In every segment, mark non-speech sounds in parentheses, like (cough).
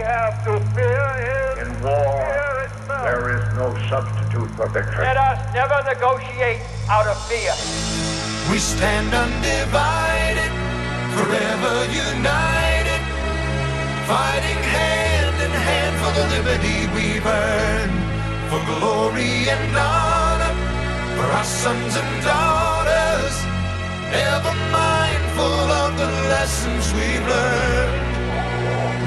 have to fear is In war, fear there is no substitute for victory. Let us never negotiate out of fear. We stand undivided, forever united, fighting hand in hand for the liberty we've earned, for glory and honor, for our sons and daughters, ever mindful of the lessons we've learned.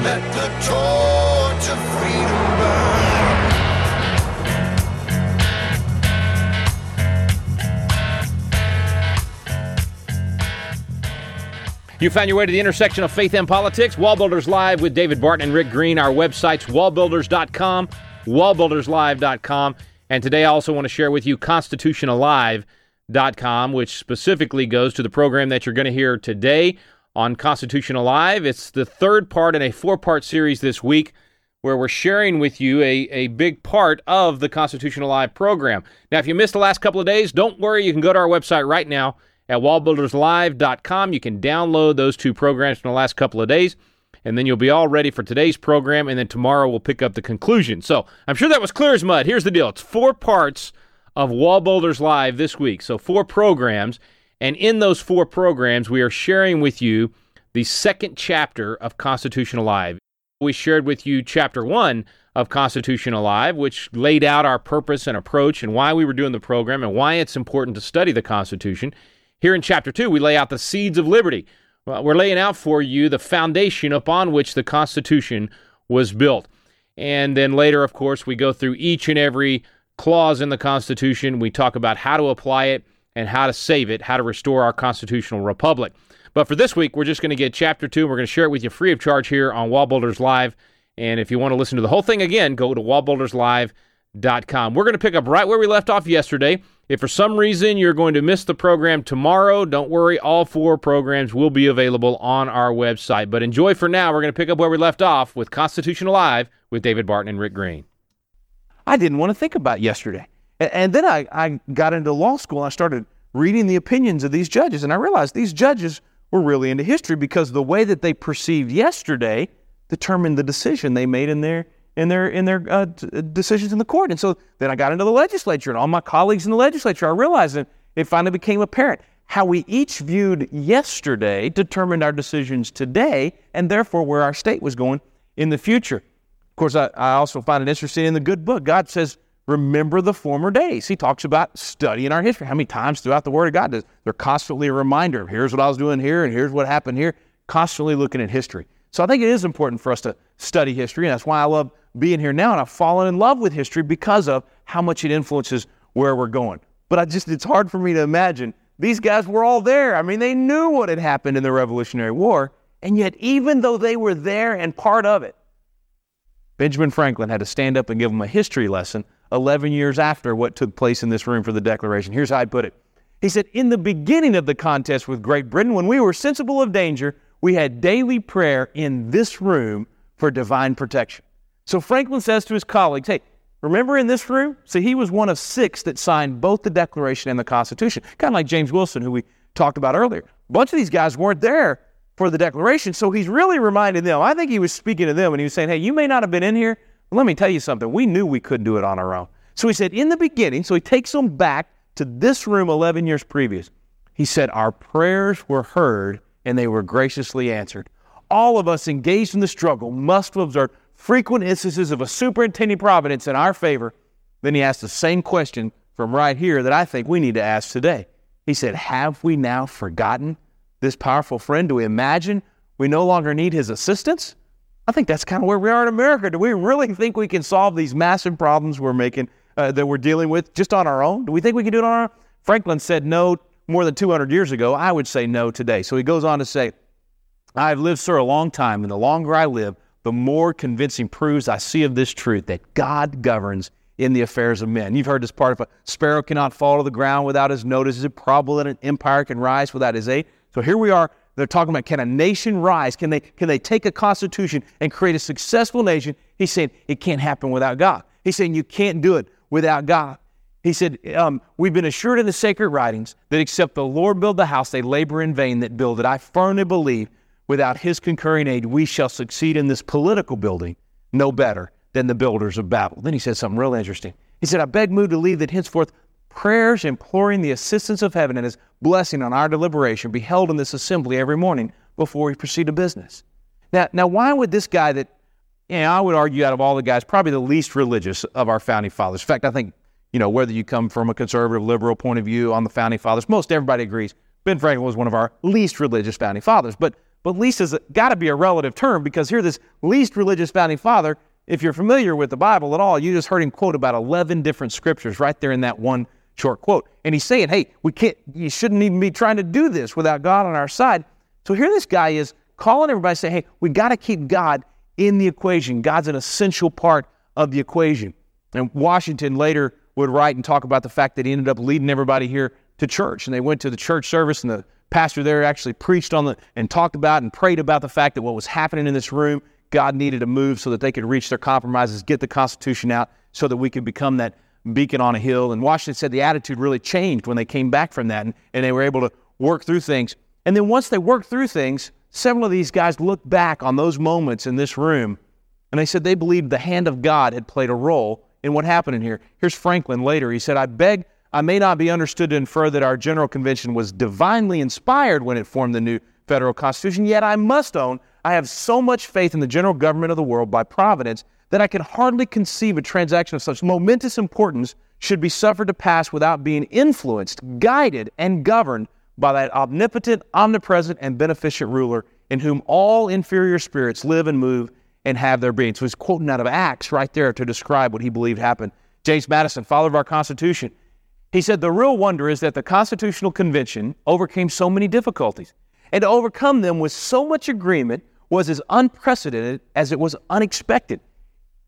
Let the torch of freedom burn. You found your way to the intersection of faith and politics. Wallbuilders Live with David Barton and Rick Green. Our website's wallbuilders.com, wallbuilderslive.com. And today I also want to share with you constitutionalive.com, which specifically goes to the program that you're going to hear today on Constitution Alive. It's the third part in a four part series this week where we're sharing with you a, a big part of the Constitution Alive program. Now, if you missed the last couple of days, don't worry. You can go to our website right now at wallbuilderslive.com. You can download those two programs from the last couple of days, and then you'll be all ready for today's program, and then tomorrow we'll pick up the conclusion. So I'm sure that was clear as mud. Here's the deal it's four parts of Wall Builders Live this week. So four programs, and in those four programs, we are sharing with you the second chapter of Constitution Alive. We shared with you chapter one of Constitution Alive, which laid out our purpose and approach and why we were doing the program and why it's important to study the Constitution. Here in chapter two, we lay out the seeds of liberty. We're laying out for you the foundation upon which the Constitution was built. And then later, of course, we go through each and every clause in the Constitution. We talk about how to apply it and how to save it, how to restore our constitutional republic. But for this week, we're just going to get chapter two, we're going to share it with you free of charge here on Wall Builders Live. And if you want to listen to the whole thing again, go to wallbuilderslive.com. We're going to pick up right where we left off yesterday. If for some reason you're going to miss the program tomorrow, don't worry. All four programs will be available on our website. But enjoy for now. We're going to pick up where we left off with Constitution Alive with David Barton and Rick Green. I didn't want to think about yesterday. And, then I, I got into law school I started reading the opinions of these judges. And I realized these judges were really into history because the way that they perceived yesterday determined the decision they made in their in their in their uh, decisions in the court. And so then I got into the legislature and all my colleagues in the legislature. I realized that it finally became apparent how we each viewed yesterday determined our decisions today and therefore where our state was going in the future. Of course, I, I also find it interesting in the good book. God says, remember the former days. He talks about studying our history. How many times throughout the Word of God does they're constantly a reminder of here's what I was doing here and here's what happened here, constantly looking at history. So I think it is important for us to study history, and that's why I love being here now. And I've fallen in love with history because of how much it influences where we're going. But I just it's hard for me to imagine these guys were all there. I mean, they knew what had happened in the Revolutionary War, and yet even though they were there and part of it, Benjamin Franklin had to stand up and give them a history lesson 11 years after what took place in this room for the Declaration. Here's how I put it He said, In the beginning of the contest with Great Britain, when we were sensible of danger, we had daily prayer in this room for divine protection. So Franklin says to his colleagues, Hey, remember in this room? See, he was one of six that signed both the Declaration and the Constitution, kind of like James Wilson, who we talked about earlier. A bunch of these guys weren't there for the Declaration, so he's really reminding them. I think he was speaking to them and he was saying, Hey, you may not have been in here, let me tell you something. We knew we couldn't do it on our own. So he said, In the beginning, so he takes them back to this room 11 years previous. He said, Our prayers were heard and they were graciously answered. All of us engaged in the struggle must have observed frequent instances of a superintending providence in our favor. Then he asked the same question from right here that I think we need to ask today. He said, Have we now forgotten this powerful friend? Do we imagine we no longer need his assistance? I think that's kind of where we are in America. Do we really think we can solve these massive problems we're making, uh, that we're dealing with just on our own? Do we think we can do it on our own? Franklin said no more than 200 years ago. I would say no today. So he goes on to say, I've lived, sir, a long time, and the longer I live, the more convincing proofs I see of this truth that God governs in the affairs of men. You've heard this part of a sparrow cannot fall to the ground without his notice. Is it probable that an empire can rise without his aid? So here we are. They're talking about can a nation rise? Can they, can they take a constitution and create a successful nation? He's saying it can't happen without God. He's saying you can't do it without God. He said, um, We've been assured in the sacred writings that except the Lord build the house, they labor in vain that build it. I firmly believe without his concurring aid, we shall succeed in this political building no better than the builders of Babel. Then he said something real interesting. He said, I beg move to leave that henceforth prayers imploring the assistance of heaven and his blessing on our deliberation be held in this assembly every morning before we proceed to business. Now, now why would this guy that, you know, I would argue out of all the guys, probably the least religious of our founding fathers. In fact, I think, you know, whether you come from a conservative, liberal point of view on the founding fathers, most everybody agrees Ben Franklin was one of our least religious founding fathers. But but least has got to be a relative term because here, this least religious founding father, if you're familiar with the Bible at all, you just heard him quote about 11 different scriptures right there in that one short quote. And he's saying, hey, we can't, you shouldn't even be trying to do this without God on our side. So here this guy is calling everybody saying, hey, we got to keep God in the equation. God's an essential part of the equation. And Washington later would write and talk about the fact that he ended up leading everybody here to church. And they went to the church service, and the pastor there actually preached on the and talked about and prayed about the fact that what was happening in this room, God needed to move so that they could reach their compromises, get the Constitution out, so that we could become that beacon on a hill. And Washington said the attitude really changed when they came back from that, and, and they were able to work through things. And then once they worked through things, several of these guys looked back on those moments in this room, and they said they believed the hand of God had played a role in what happened in here. Here's Franklin later. He said, I beg I may not be understood to infer that our General Convention was divinely inspired when it formed the new federal constitution, yet I must own I have so much faith in the general government of the world by providence that I can hardly conceive a transaction of such momentous importance should be suffered to pass without being influenced, guided, and governed by that omnipotent, omnipresent, and beneficent ruler in whom all inferior spirits live and move and have their being. So he's quoting out of Acts right there to describe what he believed happened. James Madison, father of our Constitution, he said, The real wonder is that the Constitutional Convention overcame so many difficulties, and to overcome them with so much agreement was as unprecedented as it was unexpected.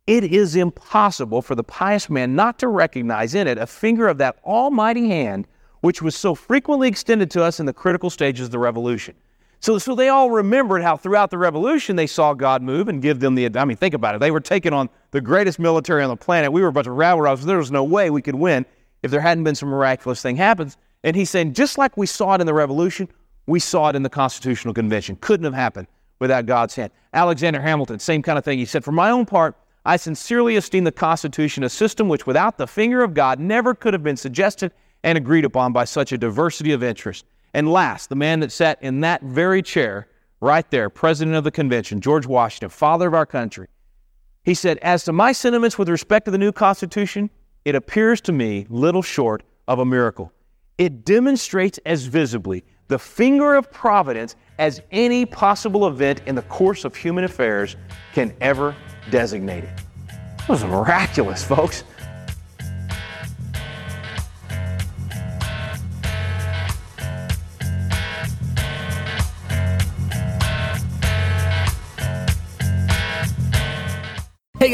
It is impossible for the pious man not to recognize in it a finger of that almighty hand which was so frequently extended to us in the critical stages of the revolution. So, so they all remembered how throughout the revolution they saw God move and give them the. I mean, think about it. They were taking on the greatest military on the planet. We were a bunch of rabble rousers. There was no way we could win if there hadn't been some miraculous thing happens. And he's saying, just like we saw it in the revolution, we saw it in the Constitutional Convention. Couldn't have happened without God's hand. Alexander Hamilton, same kind of thing. He said, For my own part, I sincerely esteem the Constitution a system which, without the finger of God, never could have been suggested and agreed upon by such a diversity of interest. And last, the man that sat in that very chair, right there, President of the Convention, George Washington, father of our country, he said, As to my sentiments with respect to the new Constitution, it appears to me little short of a miracle. It demonstrates as visibly the finger of providence as any possible event in the course of human affairs can ever designate it. It was miraculous, folks.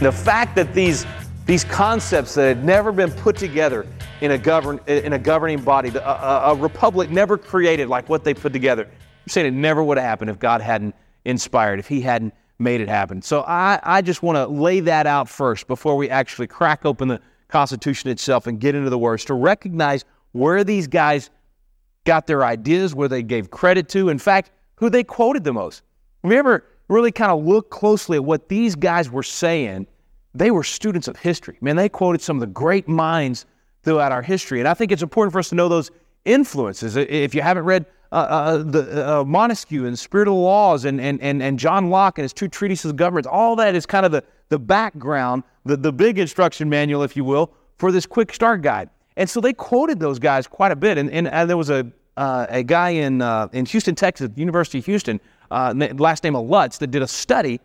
The fact that these, these concepts that had never been put together in a, govern, in a governing body, a, a, a republic never created like what they put together, I'm saying it never would have happened if God hadn't inspired, if He hadn't made it happen. So I, I just want to lay that out first before we actually crack open the Constitution itself and get into the words to recognize where these guys got their ideas, where they gave credit to, in fact, who they quoted the most. You ever really kind of look closely at what these guys were saying they were students of history. Man, they quoted some of the great minds throughout our history. And I think it's important for us to know those influences. If you haven't read uh, uh, the uh, Montesquieu and Spirit of the Laws and, and, and, and John Locke and his two treatises of government, all that is kind of the, the background, the, the big instruction manual, if you will, for this quick start guide. And so they quoted those guys quite a bit. And, and, and there was a, uh, a guy in, uh, in Houston, Texas, University of Houston, uh, last name of Lutz, that did a study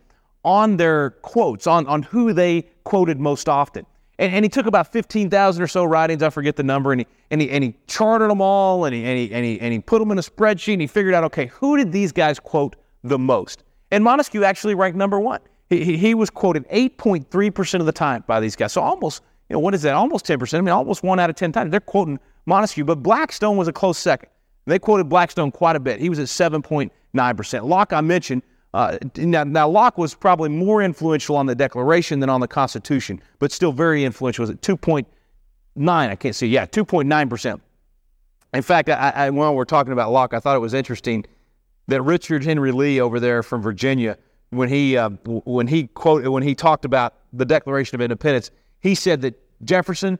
on their quotes, on, on who they quoted most often. And, and he took about 15,000 or so writings, I forget the number, and he, and he, and he charted them all, and he, and, he, and, he, and he put them in a spreadsheet, and he figured out, okay, who did these guys quote the most? And Montesquieu actually ranked number one. He, he, was quoted 8.3% of the time by these guys. So almost, you know, what is that? Almost 10%. I mean, almost one out of 10 times. They're quoting Montesquieu, but Blackstone was a close second. They quoted Blackstone quite a bit. He was at 7.9%. Locke, I mentioned, uh, now, now, Locke was probably more influential on the Declaration than on the Constitution, but still very influential. Was it 2.9? I can't see. Yeah, 2.9%. In fact, I, I, while we're talking about Locke, I thought it was interesting that Richard Henry Lee over there from Virginia, when he, uh, when he quoted, when he talked about the Declaration of Independence, he said that Jefferson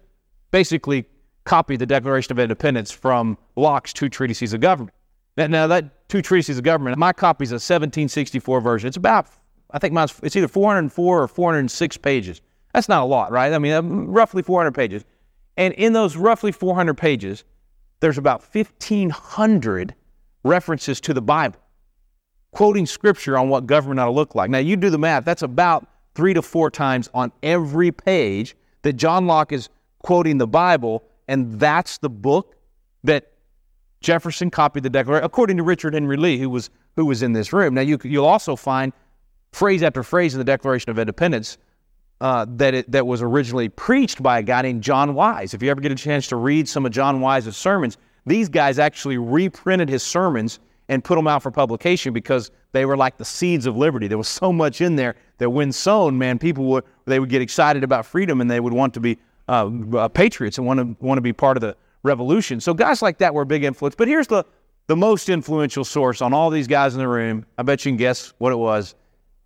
basically copied the Declaration of Independence from Locke's two treatises of government. Now, that two treatises of government, my copy is a 1764 version. It's about, I think mine's, it's either 404 or 406 pages. That's not a lot, right? I mean, um, roughly 400 pages. And in those roughly 400 pages, there's about 1,500 references to the Bible, quoting scripture on what government ought to look like. Now, you do the math. That's about three to four times on every page that John Locke is quoting the Bible, and that's the book that Jefferson copied the Declaration, according to Richard Henry Lee, who was who was in this room. Now you, you'll also find phrase after phrase in the Declaration of Independence uh, that it, that was originally preached by a guy named John Wise. If you ever get a chance to read some of John Wise's sermons, these guys actually reprinted his sermons and put them out for publication because they were like the seeds of liberty. There was so much in there that when sown, man, people would they would get excited about freedom and they would want to be uh, uh, patriots and want to want to be part of the revolution. So guys like that were a big influence. But here's the, the most influential source on all these guys in the room. I bet you can guess what it was.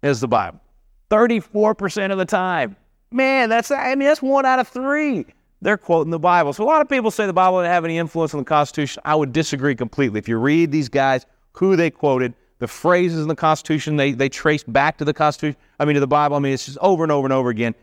Is the Bible. 34% of the time. Man, that's I mean that's one out of three. They're quoting the Bible. So a lot of people say the Bible didn't have any influence on the Constitution. I would disagree completely. If you read these guys, who they quoted, the phrases in the Constitution, they they trace back to the Constitution. I mean to the Bible. I mean it's just over and over and over again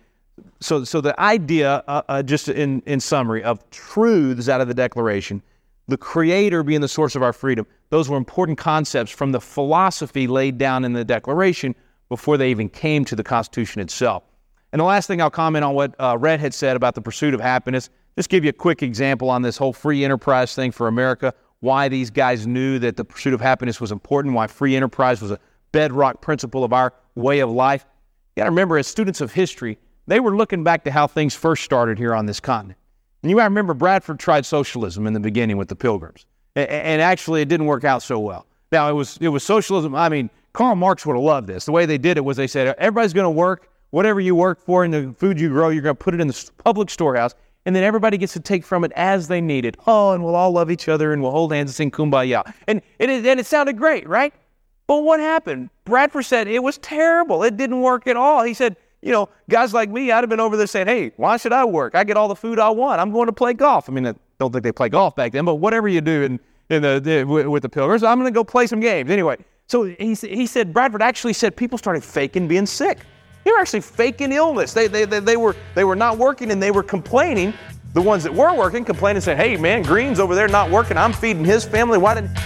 so, so the idea, uh, uh, just in, in summary, of truths out of the Declaration, the Creator being the source of our freedom, those were important concepts from the philosophy laid down in the Declaration before they even came to the Constitution itself. And the last thing I'll comment on what uh, Red had said about the pursuit of happiness, just give you a quick example on this whole free enterprise thing for America, why these guys knew that the pursuit of happiness was important, why free enterprise was a bedrock principle of our way of life. You got to remember, as students of history, they were looking back to how things first started here on this continent. And you might remember Bradford tried socialism in the beginning with the Pilgrims, and actually it didn't work out so well. Now it was it was socialism. I mean, Karl Marx would have loved this. The way they did it was they said everybody's going to work whatever you work for and the food you grow, you're going to put it in the public storehouse, and then everybody gets to take from it as they need it. Oh, and we'll all love each other and we'll hold hands and sing kumbaya. And it and it sounded great, right? But what happened? Bradford said it was terrible. It didn't work at all. He said you know, guys like me, I'd have been over there saying, hey, why should I work? I get all the food I want. I'm going to play golf. I mean, I don't think they play golf back then, but whatever you do in, in the, the with the Pilgrims, I'm going to go play some games. Anyway, so he, he said, Bradford actually said people started faking being sick. They were actually faking illness. They, they, they, they, were, they were not working and they were complaining. The ones that were working complaining, saying, hey, man, Green's over there not working. I'm feeding his family. Why didn't.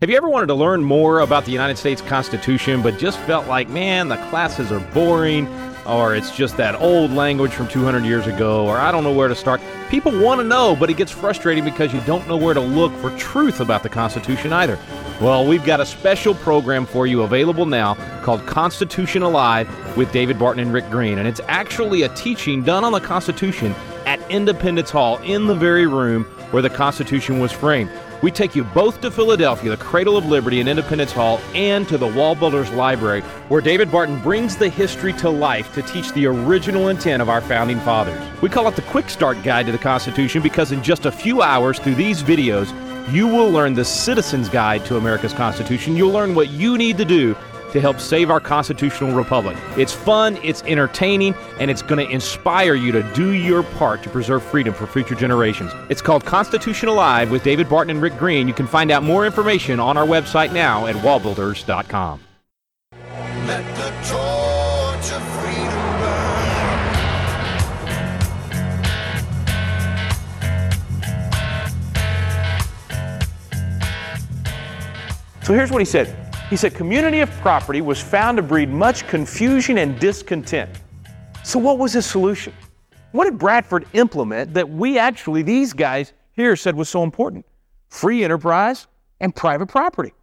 Have you ever wanted to learn more about the United States Constitution but just felt like, man, the classes are boring, or it's just that old language from 200 years ago, or I don't know where to start? People want to know, but it gets frustrating because you don't know where to look for truth about the Constitution either. Well, we've got a special program for you available now called Constitution Alive with David Barton and Rick Green, and it's actually a teaching done on the Constitution at Independence Hall in the very room where the Constitution was framed. We take you both to Philadelphia, the cradle of liberty and Independence Hall, and to the Wall Builders Library, where David Barton brings the history to life to teach the original intent of our founding fathers. We call it the Quick Start Guide to the Constitution because in just a few hours through these videos, you will learn the Citizen's Guide to America's Constitution. You'll learn what you need to do to help save our constitutional republic. It's fun, it's entertaining, and it's going to inspire you to do your part to preserve freedom for future generations. It's called Constitution Alive with David Barton and Rick Green. You can find out more information on our website now at wallbuilders.com. Let the torch of freedom burn. So here's what he said. He said, community of property was found to breed much confusion and discontent. So what was his solution? What did Bradford implement that we actually, these guys here said was so important? Free enterprise and private property.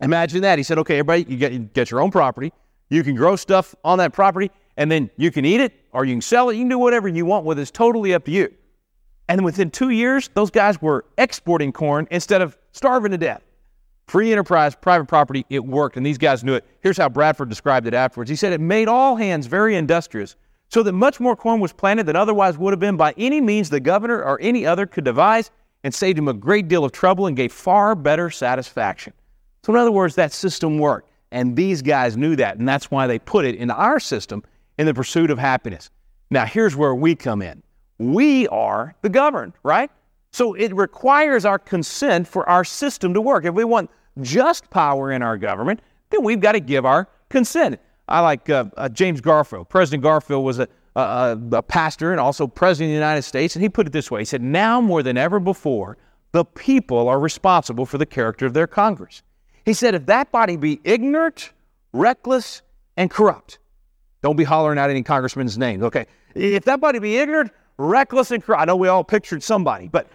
Imagine that. He said, okay, everybody, you get, you get your own property. You can grow stuff on that property, and then you can eat it or you can sell it. You can do whatever you want with it. It's totally up to you. And within two years, those guys were exporting corn instead of starving to death. Free enterprise, private property, it worked, and these guys knew it. Here's how Bradford described it afterwards. He said it made all hands very industrious, so that much more corn was planted than otherwise would have been by any means the governor or any other could devise, and saved him a great deal of trouble and gave far better satisfaction. So, in other words, that system worked, and these guys knew that, and that's why they put it in our system in the pursuit of happiness. Now, here's where we come in. We are the governed, right? So it requires our consent for our system to work. If we want just power in our government, then we've got to give our consent. I like uh, uh, James Garfield. President Garfield was a, a, a pastor and also president of the United States, and he put it this way He said, Now more than ever before, the people are responsible for the character of their Congress. He said, If that body be ignorant, reckless, and corrupt, don't be hollering out any congressman's names, okay? If that body be ignorant, reckless, and corrupt, I know we all pictured somebody, but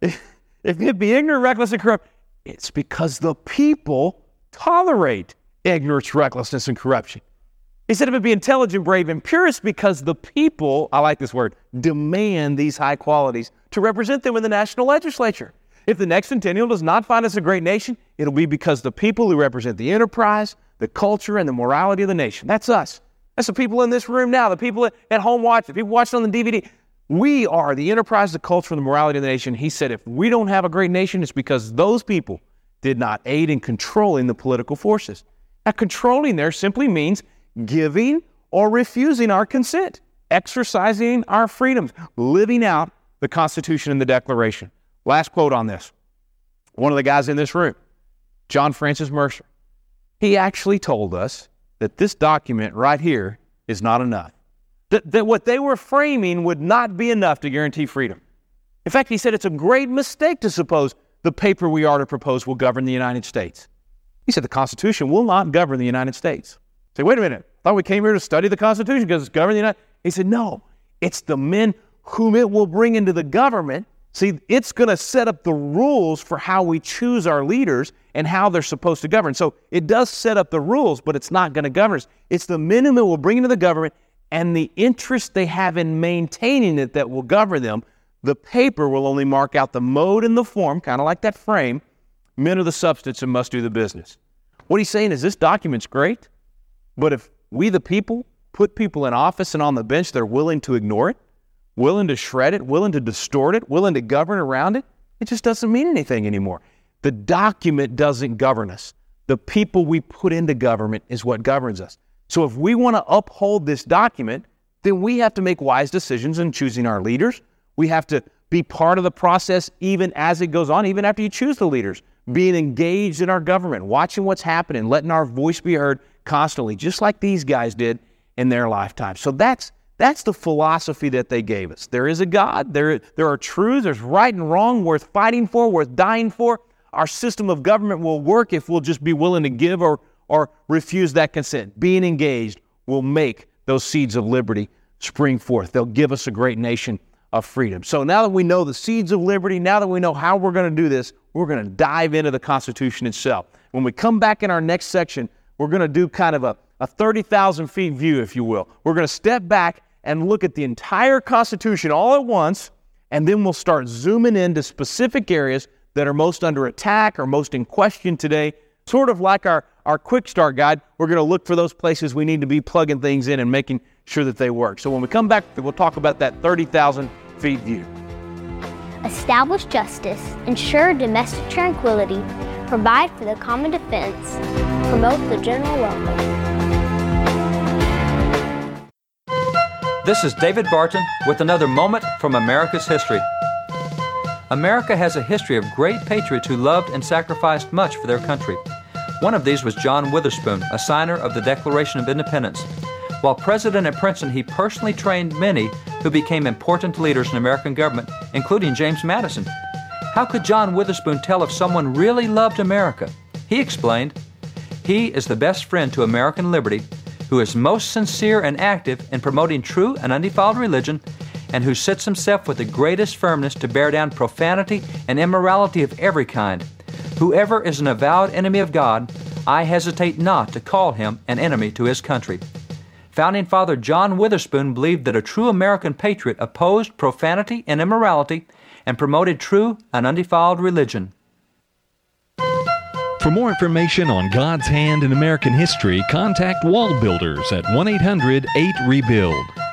if, (laughs) if it be ignorant, reckless, and corrupt, it's because the people tolerate ignorance, recklessness, and corruption. If it be intelligent, brave, and pure, it's because the people, I like this word, demand these high qualities to represent them in the national legislature. If the next centennial does not find us a great nation, it'll be because the people who represent the enterprise, the culture, and the morality of the nation. That's us. That's the people in this room now, the people at home watching, the people watching on the DVD. We are the enterprise, the culture, and the morality of the nation. He said if we don't have a great nation, it's because those people did not aid in controlling the political forces. Now, controlling there simply means giving or refusing our consent, exercising our freedoms, living out the Constitution and the Declaration. Last quote on this. One of the guys in this room, John Francis Mercer, he actually told us that this document right here is not enough. That, that what they were framing would not be enough to guarantee freedom. In fact, he said it's a great mistake to suppose the paper we are to propose will govern the United States. He said the Constitution will not govern the United States. Say, wait a minute. I thought we came here to study the Constitution because it's governing the United He said, no, it's the men whom it will bring into the government. See, it's going to set up the rules for how we choose our leaders and how they're supposed to govern. So it does set up the rules, but it's not going to govern us. It's the men whom it will bring into the government and the interest they have in maintaining it that will govern them. The paper will only mark out the mode and the form, kind of like that frame. Men are the substance and must do the business. What he's saying is this document's great, but if we, the people, put people in office and on the bench that are willing to ignore it, willing to shred it, willing to distort it, willing to govern around it, it just doesn't mean anything anymore. The document doesn't govern us. The people we put into government is what governs us. So if we want to uphold this document, then we have to make wise decisions in choosing our leaders. We have to be part of the process even as it goes on, even after you choose the leaders, being engaged in our government, watching what's happening, letting our voice be heard constantly, just like these guys did in their lifetime. So that's that's the philosophy that they gave us. There is a God, there, there are truths, there's right and wrong worth fighting for, worth dying for. Our system of government will work if we'll just be willing to give or, or refuse that consent. Being engaged will make those seeds of liberty spring forth. They'll give us a great nation of freedom. So now that we know the seeds of liberty, now that we know how we're going to do this, we're going to dive into the Constitution itself. When we come back in our next section, we're going to do kind of a, a 30,000 feet view, if you will. We're going to step back and look at the entire Constitution all at once and then we'll start zooming into specific areas that are most under attack or most in question today. Sort of like our, our quick start guide, we're going to look for those places we need to be plugging things in and making sure that they work. So when we come back, we'll talk about that 30,000 feet view. establish justice, ensure domestic tranquility, provide for the common defense, promote the general welfare. This is David Barton with another moment from America's history. America has a history of great patriots who loved and sacrificed much for their country. One of these was John Witherspoon, a signer of the Declaration of Independence. While president at Princeton, he personally trained many who became important leaders in American government, including James Madison. How could John Witherspoon tell if someone really loved America? He explained, He is the best friend to American liberty who is most sincere and active in promoting true and undefiled religion, and who sets himself with the greatest firmness to bear down profanity and immorality of every kind. Whoever is an avowed enemy of God, I hesitate not to call him an enemy to his country. Founding Father John Witherspoon believed that a true American patriot opposed profanity and immorality and promoted true and undefiled religion. For more information on God's hand in American history, contact Wall Builders at 1 800 8 Rebuild.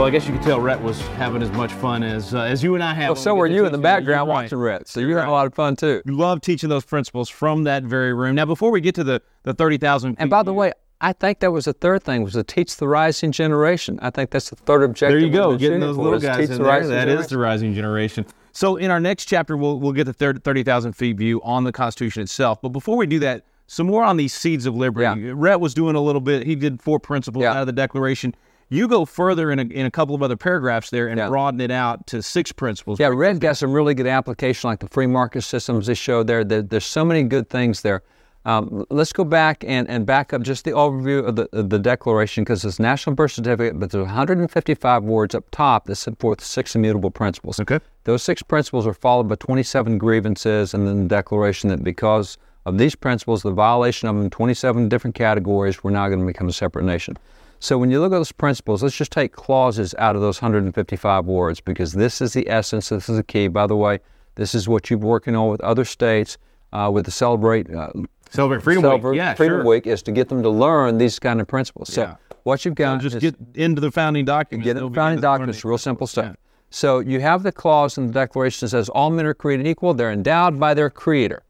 Well, I guess you could tell Rhett was having as much fun as uh, as you and I have. Well, so were you in the background right. watching Rhett, so you're having a lot of fun too. You love teaching those principles from that very room. Now, before we get to the the thirty thousand, And by the way, I think that was the third thing was to teach the rising generation. I think that's the third objective. there you go, getting those little guys teach in the there. That is the rising generation. So, in our next chapter, we'll we'll get the third- thirty thousand feet view on the Constitution itself. But before we do that, some more on these seeds of liberty. Yeah. Rhett was doing a little bit. He did four principles Yeah. out of the Declaration. You go further in a, in a couple of other paragraphs there and Yeah. broaden it out to six principles. Yeah, Red got some really good application, like the free market systems they show there. there there's so many good things there. Um, let's go back and, and back up just the overview of the, of the Declaration because it's National Birth Certificate, but there's 155 words up top that set forth six immutable principles. Okay. Those six principles are followed by 27 grievances, and then the Declaration that because of these principles, the violation of them in 27 different categories, we're now going to become a separate nation. So when you look at those principles, let's just take clauses out of those 155 words because this is the essence, this is the key. By the way, this is what you're working on with other states uh, with the Celebrate uh, Celebrate Freedom Week. Celebrate Yeah, Freedom sure. Week is to get them to learn these kind of principles. Yeah. So what you've got just is get into the founding documents. get They'll it begin founding documents, real simple stuff. Yeah. So you have the clause in the Declaration that says all men are created equal. They're endowed by their Creator.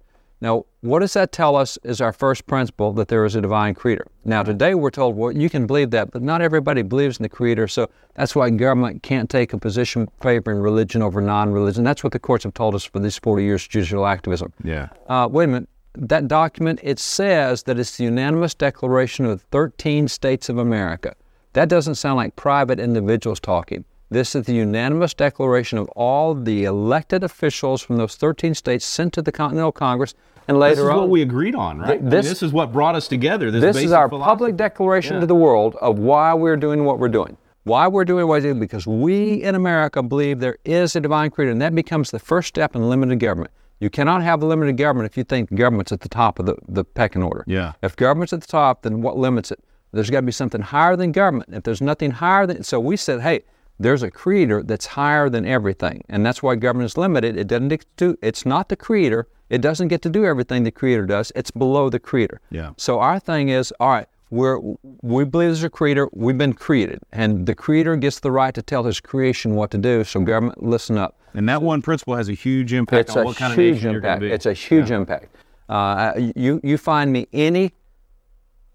Now, what does that tell us is our first principle that there is a divine Creator? Now, today we're told, well, you can believe that, but not everybody believes in the Creator. So that's why government can't take a position favoring religion over non-religion. That's what the courts have told us for these 40 years of judicial activism. Yeah. Uh, wait a minute. That document, it says that it's the unanimous declaration of 13 states of America. That doesn't sound like private individuals talking. This is the unanimous declaration of all the elected officials from those 13 states sent to the Continental Congress and later This is on. what we agreed on, right? I mean, this- This, is what brought us together. This, this is our philosophy. public declaration Yeah. to the world of why we're doing what we're doing. Why we're doing what we're doing because we in America believe there is a divine creator, and that becomes the first step in limited government. You cannot have a limited government if you think government's at the top of the, the pecking order. Yeah. If government's at the top, then what limits it? There's got to be something higher than government. If there's nothing higher than, so we said, hey, there's a creator that's higher than everything, and that's why government is limited. It doesn't to, it's not the creator. It doesn't get to do everything the creator does. It's below the creator. Yeah. So our thing is, all right, we're we believe there's a creator. We've been created, and the creator gets the right to tell his creation what to do. So government, listen up. And that one principle has a huge impact It's on a what kind of huge nation you're going impact. to be. It's a huge impact. Uh, you you find me any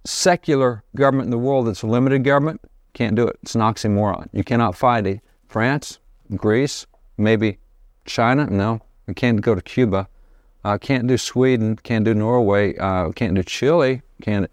secular government in the world that's a limited government can't do it. It's an oxymoron. You cannot find it. France, Greece, maybe China. No, we can't go to Cuba. Uh, can't do Sweden. Can't do Norway. Uh, can't do Chile. Can't.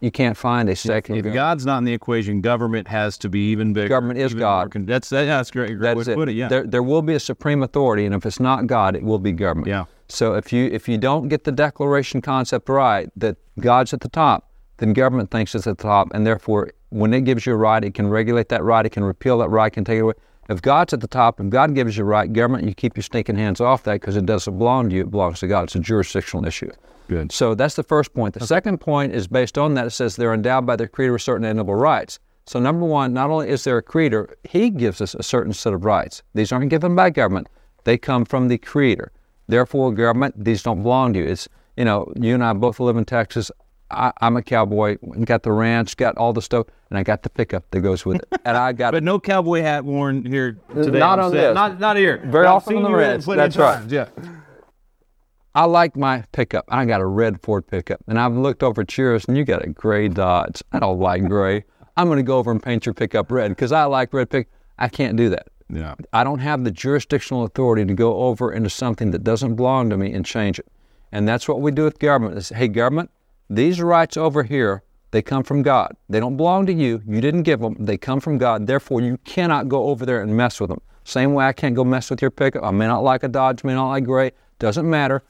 You can't find a secular. if. God's not in the equation, government has to be even bigger. Government is God. more That's that, that's great. Great way That's to it. put it. Yeah. There, there will be a supreme authority, and if it's not God, it will be government. Yeah. So if you if you don't get the declaration concept right that God's at the top, then government thinks it's at the top, and therefore, when it gives you a right, it can regulate that right, it can repeal that right, it can take it away. If God's at the top and God gives you a right, government, you keep your stinking hands off that because it doesn't belong to you; it belongs to God. It's a jurisdictional issue. Good. So that's the first point. The second point is based on that. It says they're endowed by their Creator with certain inalienable rights. So, number one, not only is there a creator, he gives us a certain set of rights. These aren't given by government, they come from the creator. Therefore, government, these don't belong to you. It's, you know, you and I both live in Texas. I, I'm a cowboy, and got the ranch, got all the stuff, and I got the pickup that goes with it. And I got (laughs) But no cowboy hat worn here today. Not on on this. Not, not here. Very I've often on the you in it ranch. That's right. times, Yeah. I like my pickup. I got a red Ford pickup, and I've looked over at yours, and you got a gray Dodge. I don't like gray. I'm going to go over and paint your pickup red because I like red pick. I can't do that. Yeah. I don't have the jurisdictional authority to go over into something that doesn't belong to me and change it. And that's what we do with government. Is, hey, government, these rights over here, they come from God. They don't belong to you. You didn't give them. They come from God. Therefore, you cannot go over there and mess with them. Same way I can't go mess with your pickup. I may not like a Dodge, may not like gray. Doesn't matter.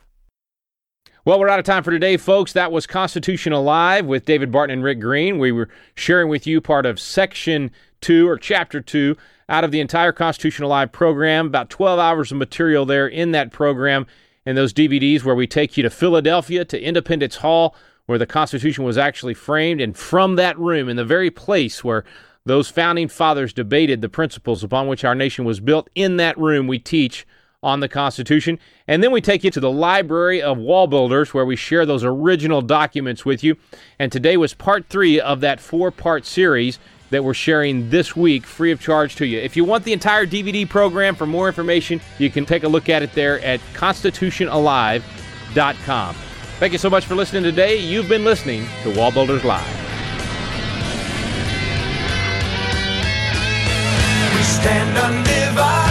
Well, we're out of time for today, folks. That was Constitution Alive with David Barton and Rick Green. We were sharing with you part of Section 2 or Chapter 2 out of the entire Constitution Alive program. About 12 hours of material there in that program and those DVDs where we take you to Philadelphia, to Independence Hall, where the Constitution was actually framed. And from that room, in the very place where those founding fathers debated the principles upon which our nation was built, in that room we teach on the Constitution. And then we take you to the Library of Wall Builders, where we share those original documents with you. And today was part three of that four part series that we're sharing this week free of charge to you. If you want the entire DVD program, for more information, you can take a look at it there at constitutionalive.com. Thank you so much for listening today. You've been listening to Wall Builders Live. We stand undivided.